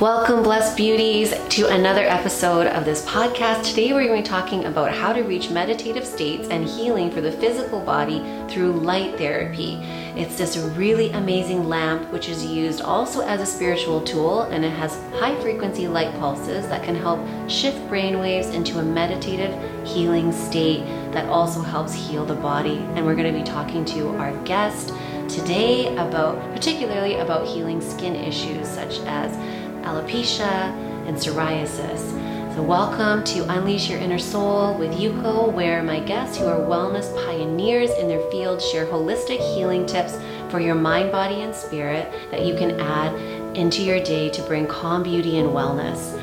Welcome, blessed beauties, to another episode of this podcast. Today, we're going to be talking about how to reach meditative states and healing for the physical body through light therapy. It's this really amazing lamp, which is used also as a spiritual tool, and it has high frequency light pulses that can help shift brain waves into a meditative healing state that also helps heal the body. And we're going to be talking to our guest today about, particularly about healing skin issues such as alopecia, and psoriasis. So, welcome to Unleash Your Inner Soul with Yuko, where my guests who are wellness pioneers in their field share holistic healing tips for your mind, body, and spirit that you can add into your day to bring calm beauty and wellness.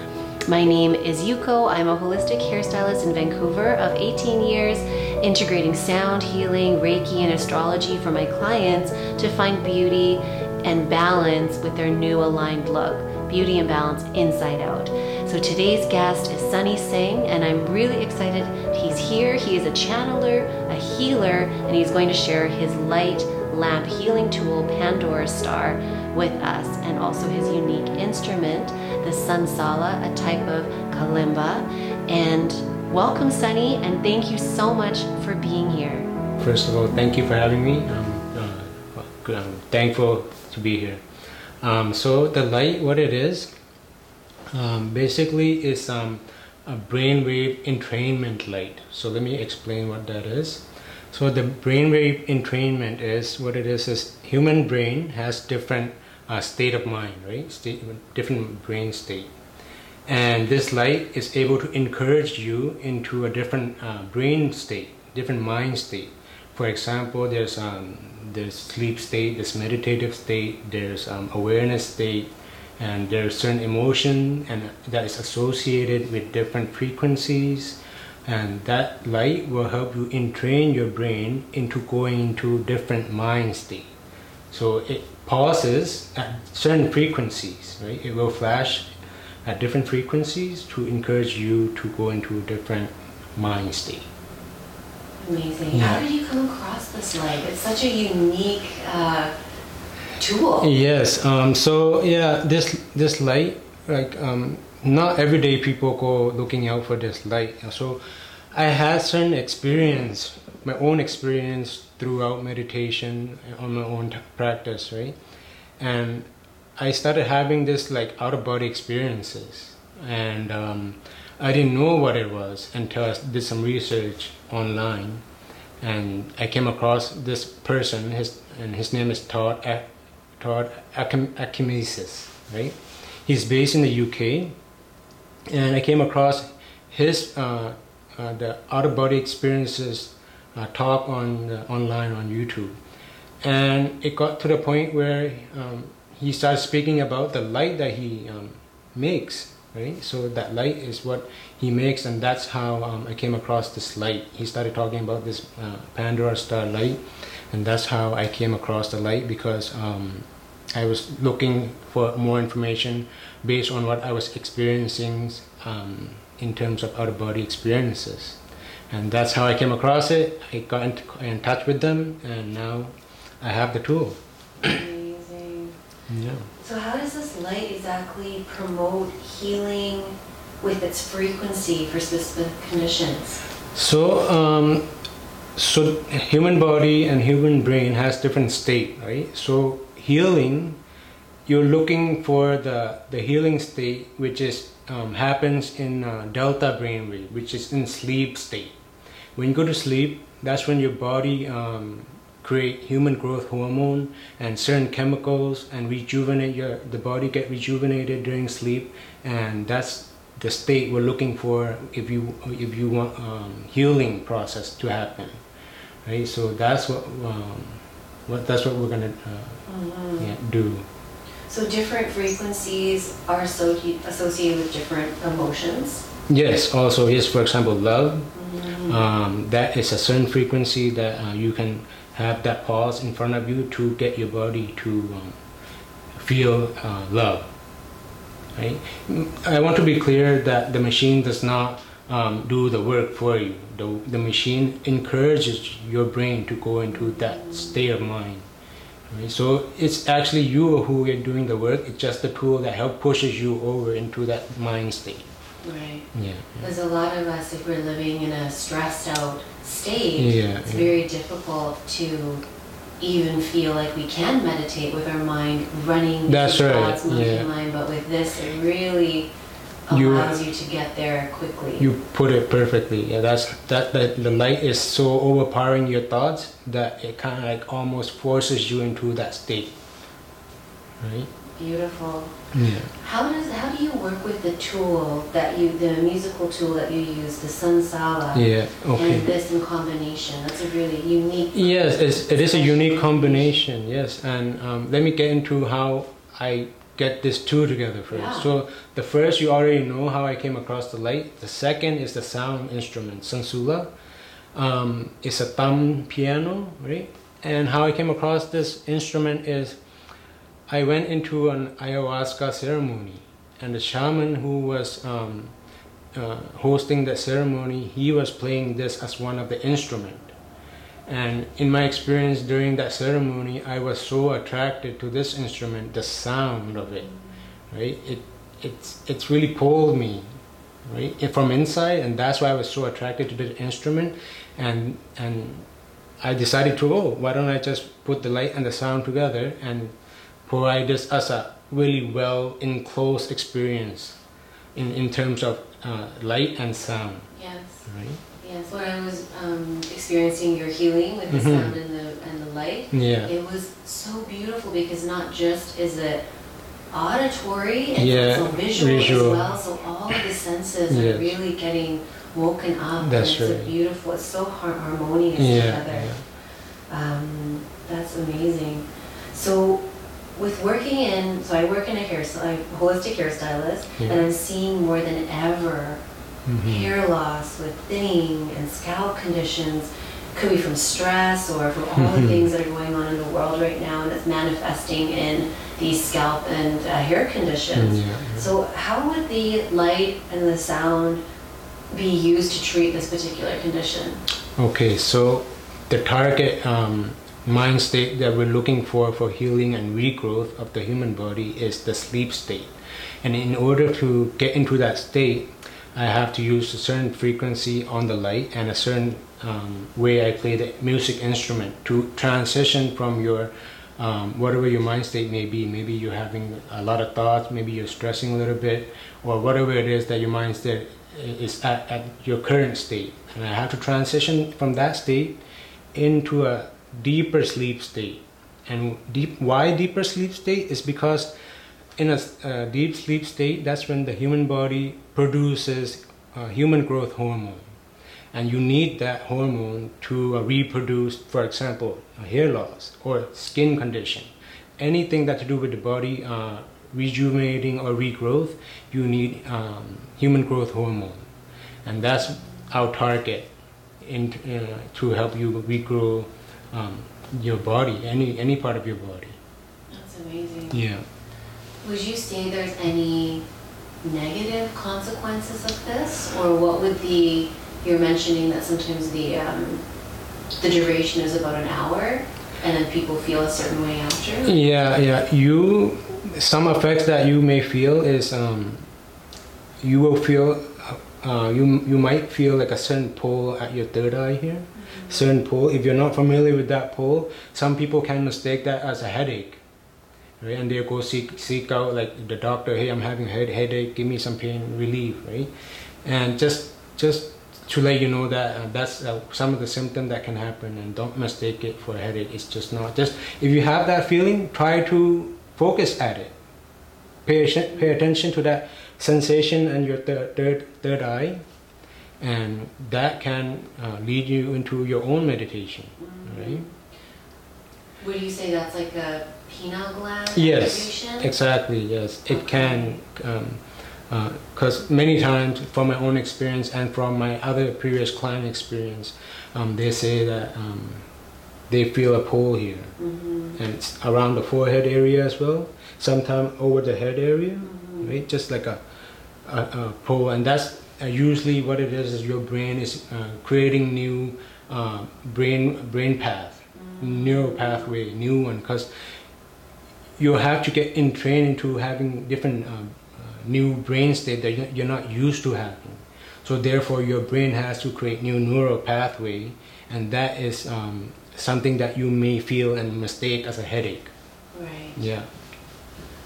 My name is Yuko. I'm a holistic hairstylist in Vancouver of 18 years, integrating sound healing, Reiki, and astrology for my clients to find beauty and balance with their new aligned look beauty and balance inside out. So today's guest is Sunny Singh, and I'm really excited he's here. He is a channeler, a healer, and he's going to share his light lamp healing tool, Pandora Star, with us, and also his unique instrument, the Sansula, a type of kalimba. And welcome, Sunny, and thank you so much for being here. First of all, thank you for having me. I'm, uh, I'm thankful to be here. Um, so the light, what it is, um, basically is um, a brainwave entrainment light. So let me explain what that is. So the brainwave entrainment is what it is is human brain has different uh, state of mind, right? State, different brain state. And this light is able to encourage you into a different uh, brain state, different mind state. For example, there's um, there's sleep state, there's meditative state, there's um, awareness state, and there's certain emotion and that is associated with different frequencies. And that light will help you entrain your brain into going into different mind state. So it pauses at certain frequencies, right? It will flash at different frequencies to encourage you to go into a different mind state. Amazing. Yeah. How did you come across this light? It's such a unique uh, tool. Yes. Um, so yeah, this this light, like um, not everyday people go looking out for this light. So I had certain experience, my own experience throughout meditation on my own practice, right? And I started having this like out of body experiences, and um, I didn't know what it was until I did some research online, and I came across this person. His and his name is Todd Todd Acamesis, right? He's based in the UK, and I came across his uh, uh, the out of body experiences uh, talk on online on YouTube, and it got to the point where um, he started speaking about the light that he um, makes right? So that light is what he makes, and that's how um, I came across this light. He started talking about this uh, Pandora star light, and that's how I came across the light because um, I was looking for more information based on what I was experiencing um, in terms of out of body experiences. And that's how I came across it. I got in, in touch with them, and now I have the tool. Amazing. Yeah. So how does this light exactly promote healing with its frequency for specific conditions? So, um, so human body and human brain has different state, right? So healing, you're looking for the the healing state, which is um, happens in uh, delta brainwave, which is in sleep state. When you go to sleep, that's when your body um, create human growth hormone and certain chemicals and rejuvenate your the body get rejuvenated during sleep. And that's the state we're looking for if you if you want um, healing process to happen right? So that's what um, what that's what we're gonna uh, mm-hmm. yeah, do. So different frequencies are so associated with different emotions? Yes also yes for example love. Mm-hmm. um, that is a certain frequency that uh, you can have that pause in front of you to get your body to um, feel uh, love. Right? I want to be clear that the machine does not um, do the work for you. The, the machine encourages your brain to go into that state of mind. Right? So it's actually you who are doing the work. It's just the tool that help pushes you over into that mind state. Right. Yeah. Because a lot of us, if we're living in a stressed out state, Yeah, it's yeah. very difficult to even feel like we can meditate with our mind running That's right, thoughts, yeah. mind. But with this, it really You- allows you to get there quickly. You put it perfectly. Yeah, that's that. That the light is so overpowering your thoughts that it kind of like almost forces you into that state. Right. Beautiful. Yeah. How does how do you work with the tool that you the musical tool that you use, the Sansula, Yeah. Okay. and this in combination? That's a really unique. Yes, it's, it is a unique combination. Yes, and um, let me get into how I get this two together first. Yeah. So the first, you already know how I came across the light. The second is the sound instrument, sansula. Um, it's a thumb piano, right? And how I came across this instrument is, I went into an ayahuasca ceremony, and the shaman who was um, uh, hosting the ceremony, he was playing this as one of the instrument. And in my experience during that ceremony, I was so attracted to this instrument, the sound of it, right? It it's it's really pulled me, right, from inside, and that's why I was so attracted to the instrument, and and I decided to oh, why don't I just put the light and the sound together and provide us a really well enclosed experience, in in terms of uh, light and sound, Yes. right? Yes. When I was um, experiencing your healing with the Mhm. sound and the and the light, Yeah. it was so beautiful because not just is it auditory, it's Yeah, also visual, visual. as well. So all of the senses Yes. are really getting woken up. That's and it's a right. beautiful. It's so har- harmonious Yeah. together. yeah. Um, that's amazing. So, with working in, so I work in a hair, a holistic hairstylist, Yeah. and I'm seeing more than ever Mhm. hair loss with thinning and scalp conditions. Could be from stress or from all the Mhm. things that are going on in the world right now, and it's manifesting in these scalp and uh, hair conditions. Yeah. So, how would the light and the sound be used to treat this particular condition? Okay, so the target um, mind state that we're looking for for healing and regrowth of the human body is the sleep state. And in order to get into that state, I have to use a certain frequency on the light and a certain um, way I play the music instrument to transition from your um, whatever your mind state may be. Maybe you're having a lot of thoughts, maybe you're stressing a little bit, or whatever it is that your mind state is at, at your current state. And I have to transition from that state into a deeper sleep state. And deep, why deeper sleep state is because in a uh, deep sleep state, that's when the human body produces uh, human growth hormone. And you need that hormone to uh, reproduce, for example, hair loss or skin condition. Anything that to do with the body uh, rejuvenating or regrowth, you need um, human growth hormone. And that's our target in, uh, to help you regrow um, your body, any, any part of your body. That's amazing. Yeah. Would you say there's any negative consequences of this, or what would the? You're mentioning that sometimes the um, the duration is about an hour, and then people feel a certain way after. Yeah, yeah. You some effects that you may feel is um, you will feel uh, you you might feel like a certain pull at your third eye here. Certain pull. If you're not familiar with that pull, some people can mistake that as a headache. Right? And they'll go seek seek out like the doctor. Hey, I'm having a head headache. Give me some pain relief, right? And just just to let you know that uh, that's uh, some of the symptom that can happen, and don't mistake it for a headache. It's just not. Just if you have that feeling, try to focus at it. Pay pay attention to that sensation and your third third, third eye, and that can uh, lead you into your own meditation, right? Would you say that's like a pineal gland Yes, activation? exactly. Yes, it can. Because many times, from my own experience and from my other previous client experience, um, they say that um, they feel a pull here, Mhm. and it's around the forehead area as well. Sometimes over the head area, Mhm. Right? Just like a, a, a pull, and that's uh, usually what it is. Is your brain is uh, creating new uh, brain brain path, neural pathway, new one, because you have to get in trained into having different new brain state that you're- you're not used to having. So therefore, your brain has to create new neural pathway, and that is um, something that you may feel and mistake as a headache. Right. Yeah.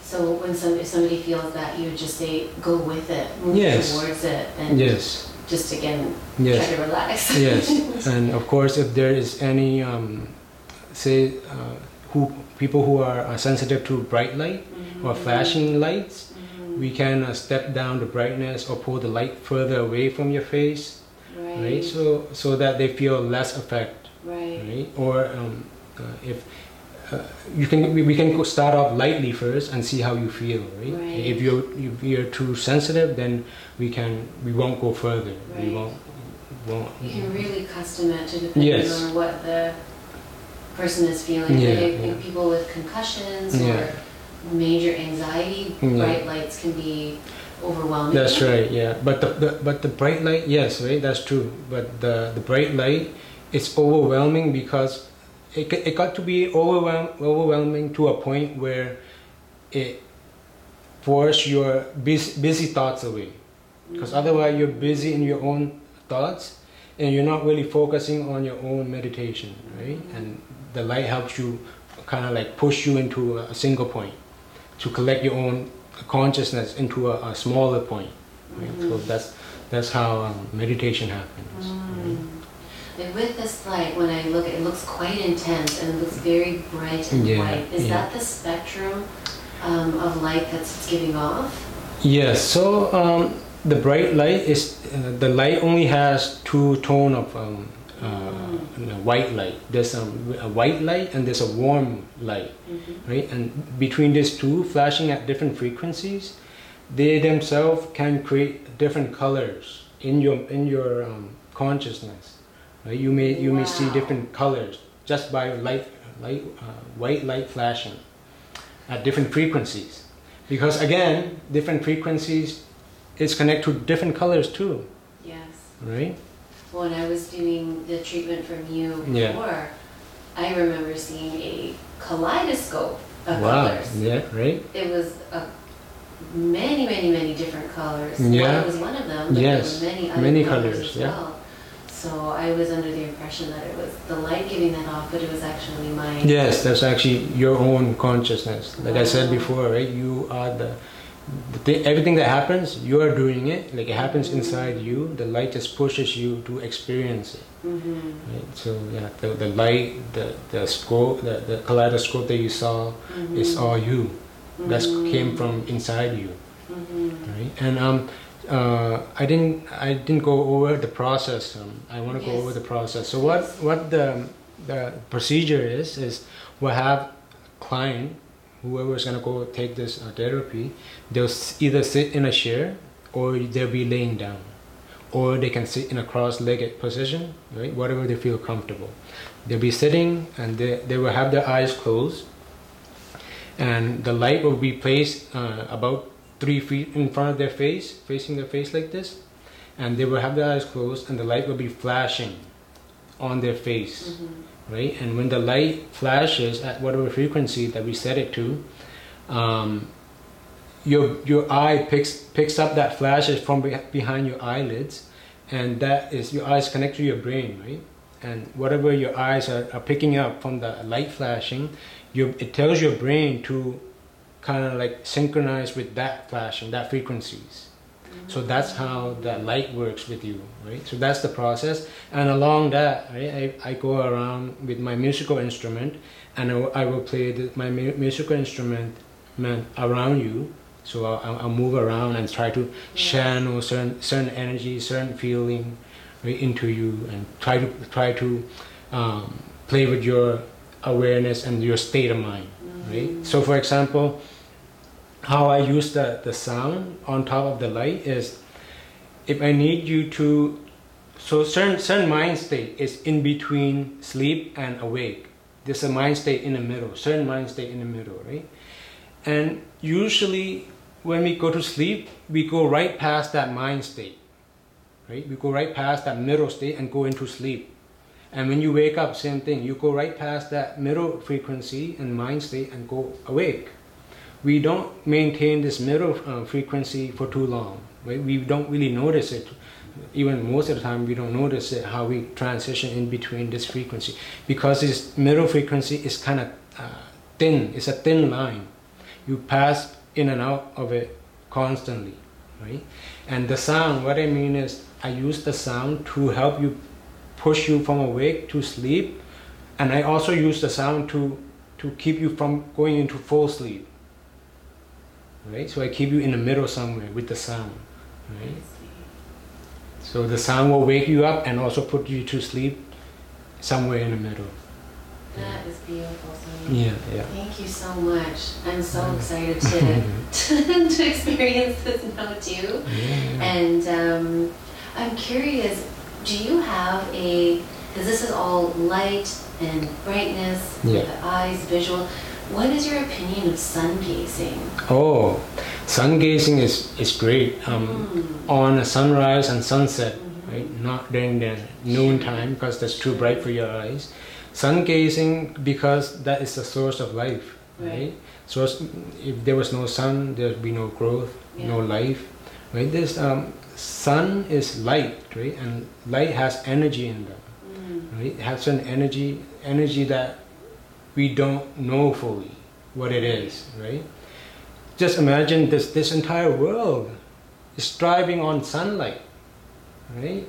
So when some if somebody feels that, you would just say, go with it, move Yes. towards it, and Yes. just again Yes. try to relax. yes, and of course, if there is any, um, say, uh, who people who are uh, sensitive to bright light or flashing lights, Mhm. we can uh, step down the brightness or pull the light further away from your face, Right. right? So so that they feel less effect, Right. right? Or um, uh, if uh, you can, we, we can start off lightly first and see how you feel, right? Right. If you're if you're too sensitive, then we can we won't go further. We won't won't. You can really custom it to depending Yes. on what the person is feeling. Yeah, Like, yeah. people with concussions Yeah. or major anxiety, bright lights can be overwhelming. That's right, yeah. But the, the but the bright light, yes, right, that's true. But the the bright light, it's overwhelming because it it got to be overwhelm, overwhelming to a point where it force your busy, busy thoughts away. Because otherwise you're busy in your own thoughts and you're not really focusing on your own meditation, right? And the light helps you kind of like push you into a, single point to collect your own consciousness into a, a smaller point. Right? So that's that's how um, meditation happens. Mm. And with this light, when I look, it looks quite intense and it looks very bright and Yeah, white. Is yeah. that the spectrum um, of light that's giving off? Yes. So um, the bright light is uh, the light only has two tone of um, uh, know, white light. There's um, a white light and there's a warm light, Mm-hmm. right? And between these two, flashing at different frequencies, they themselves can create different colors in your in your um, consciousness. Right? You may you may see different colors just by light light uh, white light flashing at different frequencies. Because again, different frequencies is connected to different colors too, Yes. right? When I was doing the treatment from you Yeah. before, I remember seeing a kaleidoscope of wow. colors. Yeah, right? It was a many, many, many different colors. Yeah. One was one of them, but Yes. there were many other Many colors, colors, as yeah. well. So I was under the impression that it was the light giving that off, but it was actually my Yes, that's actually your own consciousness. Like I said before, right? You are the, the thi- everything that happens, you are doing it. Like it happens inside you. The light just pushes you to experience it. Mhm. Right? So yeah, the, the light, the the scope, the, the kaleidoscope that you saw is Mhm. all you. That Mhm. came from inside you. Mhm. right? And um, uh, I didn't I didn't go over the process. Um, I want to go over the process. So what what the the procedure is is we'll have client whoever is gonna go take this uh, therapy. They'll either sit in a chair or they'll be laying down, or they can sit in a cross-legged position, right? Whatever they feel comfortable. They'll be sitting and they, they will have their eyes closed and the light will be placed uh, about three feet in front of their face, facing their face like this, and they will have their eyes closed, and the light will be flashing on their face, Mhm. right? And when the light flashes at whatever frequency that we set it to, um, your your eye picks picks up that flashes from be- behind your eyelids, and that is your eyes connect to your brain, right? And whatever your eyes are, are picking up from the light flashing, your it tells your brain to kind of like synchronize with that flash and that frequencies. So that's how that light works with you, right? So that's the process. And along that, right, I, I go around with my musical instrument and I, will- play the, my mu- musical instrument man, around you. So I'll, I'll- I'll move around and try to channel certain, certain energy, certain feeling right, into you and try to, try to um, play with your awareness and your state of mind right? So for example, how I use the, the sound on top of the light is if I need you to so certain certain mind state is in between sleep and awake. There's a mind state in the middle, certain mind state in the middle, right? And usually when we go to sleep, we go right past that mind state. Right? We go right past that middle state and go into sleep. And when you wake up, same thing. You go right past that middle frequency and mind state and go awake. We don't maintain this middle uh, frequency for too long. Right? We don't really notice it. Even most of the time, we don't notice it how we transition in between this frequency because this middle frequency is kind of uh, thin. It's a thin line. You pass in and out of it constantly, right? And the sound, what I mean is, I use the sound to help you push you from awake to sleep, and I also use the sound to to keep you from going into full sleep. Right? So I keep you in the middle somewhere with the sound. Right? So the sound will wake you up and also put you to sleep somewhere in the middle. That is beautiful, Sunny. Yeah, yeah. Thank you so much. I'm so excited to to experience this now too. Yeah. And um, I'm curious, do you have a, because this is all light and brightness, Yeah. the eyes, visual. What is your opinion of sun gazing? Oh, sun gazing is, is great. Um, Mm. on a sunrise and sunset, right? Not during the noon time because that's too bright for your eyes. Sun gazing because that is the source of life, right? Right. Source. If there was no sun, there'd be no growth, no life, right? This um, sun is light, right? And light has energy in them, Mm. right? It has an energy, energy that we don't know fully what it is, right? Just imagine this this entire world is thriving on sunlight, right?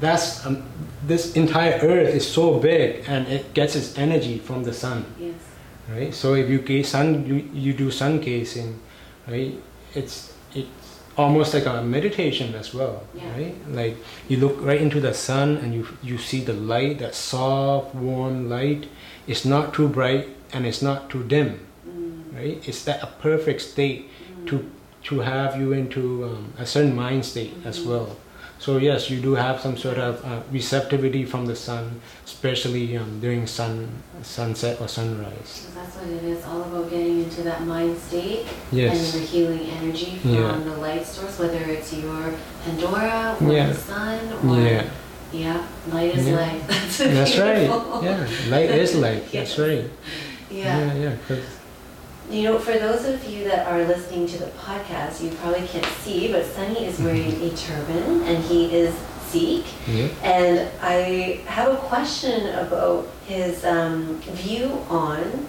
That's um, this entire earth is so big and it gets its energy from the sun, Yes. right? So if you sun, you, you do sun casing right? It's it's almost like a meditation as well, Yeah. right? Like you look right into the sun and you you see the light, that soft, warm light. It's not too bright and it's not too dim, Mm. right? It's that a perfect state to to have you into um, a certain mind state as Mhm. well. So yes, you do have some sort of uh, receptivity from the sun, especially um, during sun sunset or sunrise. That's what it is, all about getting into that mind state and the healing energy from Yeah. the light source, whether it's your Pandora or Yeah. the sun or Yeah, yeah, light is Yeah. life. That's, that's right. Yeah, light is light. That's right. Yeah. yeah. yeah You know, for those of you that are listening to the podcast, you probably can't see, but Sunny is wearing a turban and he is Sikh. yeah. And I have a question about his um, view on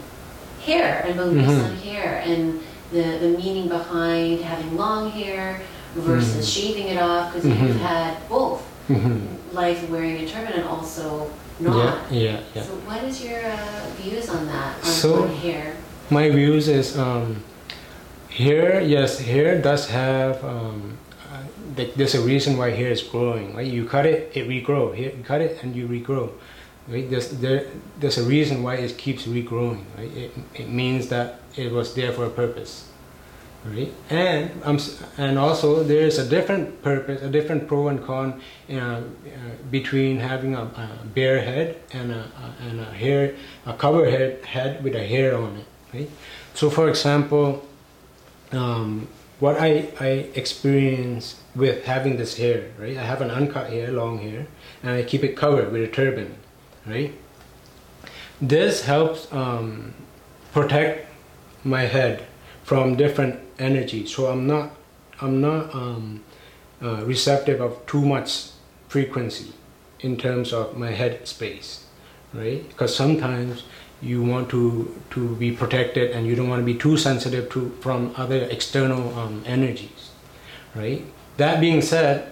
hair and beliefs Mhm. on hair and the, the meaning behind having long hair versus Mhm. shaving it off because Mhm. you've had both Mhm. life wearing a turban and also Yeah, not. yeah, yeah. So what is your uh, views on that, on, So- on hair? My views is um, hair. Yes, hair does have. Um, uh, th- there's a reason why hair is growing. Right? You cut it, it regrow. Here, you cut it and you regrow. Right? There's there, there's a reason why it keeps regrowing. Right? It, it means that it was there for a purpose. Right? And um, and also there is a different purpose, a different pro and con uh, uh, between having a, a bare head and a, a and a hair a cover head head with a hair on it. Right? So, for example, um, what I, I experience with having this hair, right? I have an uncut hair, long hair, and I keep it covered with a turban, right? This helps um, protect my head from different energies, so I'm not I'm not um, uh, receptive of too much frequency in terms of my head space, right? Because sometimes you want to to be protected and you don't want to be too sensitive to from other external um, energies right? That being said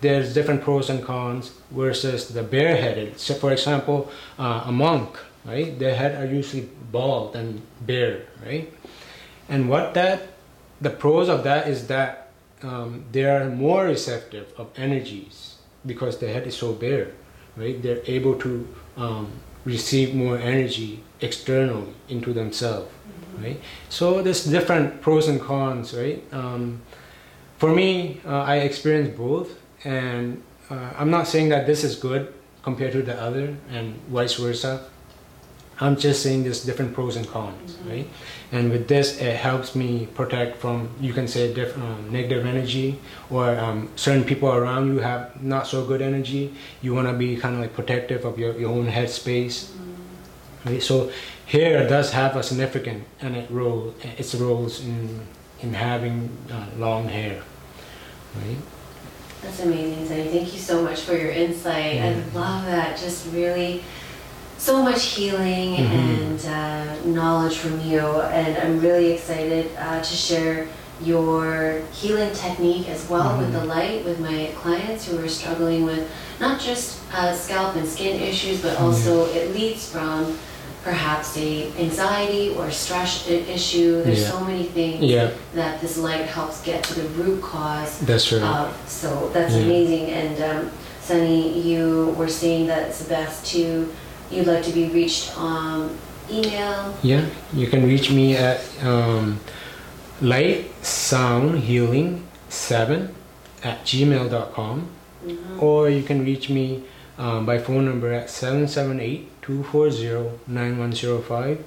there's different pros and cons versus the bareheaded. So for example uh, a monk right? Their head are usually bald and bare right? And what that the pros of that is that um, they are more receptive of energies because their head is so bare right? They're able to um, receive more energy externally into themselves right? So there's different pros and cons right? Um, for me uh, i experience both and uh, i'm not saying that this is good compared to the other and vice versa I'm just saying there's different pros and cons, right? And with this, it helps me protect from you can say different um, negative energy or um, certain people around you have not so good energy. You want to be kind of like protective of your, your own headspace, right? So hair does have a significant and it role its roles in in having uh, long hair, right? That's amazing, Sunny. Thank you so much for your insight. I love that. Just really so much healing Mhm. and uh, knowledge from you. And I'm really excited uh, to share your healing technique as well with Mhm. the light with my clients who are struggling with not just uh, scalp and skin issues, but also it leads from perhaps a anxiety or stress issue. There's Yeah. so many things Yeah, that this light helps get to the root cause that's right. uh, so that's Yeah. amazing. And um, Sunny, you were saying that it's best to, you'd like to be reached on email. Yeah, you can reach me at um, light sound healing 7 at gmail.com Mhm. or you can reach me um, by phone number at 778-240-9105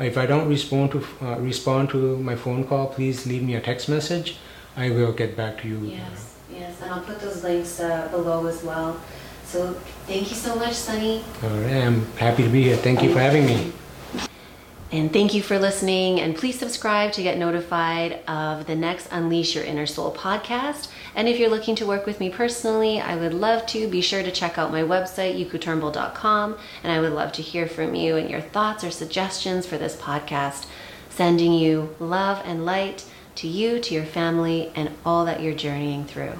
if i don't respond to uh, respond to my phone call please leave me a text message i will get back to you Yes, yes, and I'll put those links uh, below as well. So thank you so much, Sunny. all right i'm happy to be here thank you for having me And thank you for listening. And please subscribe to get notified of the next Unleash Your Inner Soul podcast. And if you're looking to work with me personally, I would love to. Be sure to check out my website, yukoturnbull.com. And I would love to hear from you and your thoughts or suggestions for this podcast. Sending you love and light to you, to your family, and all that you're journeying through.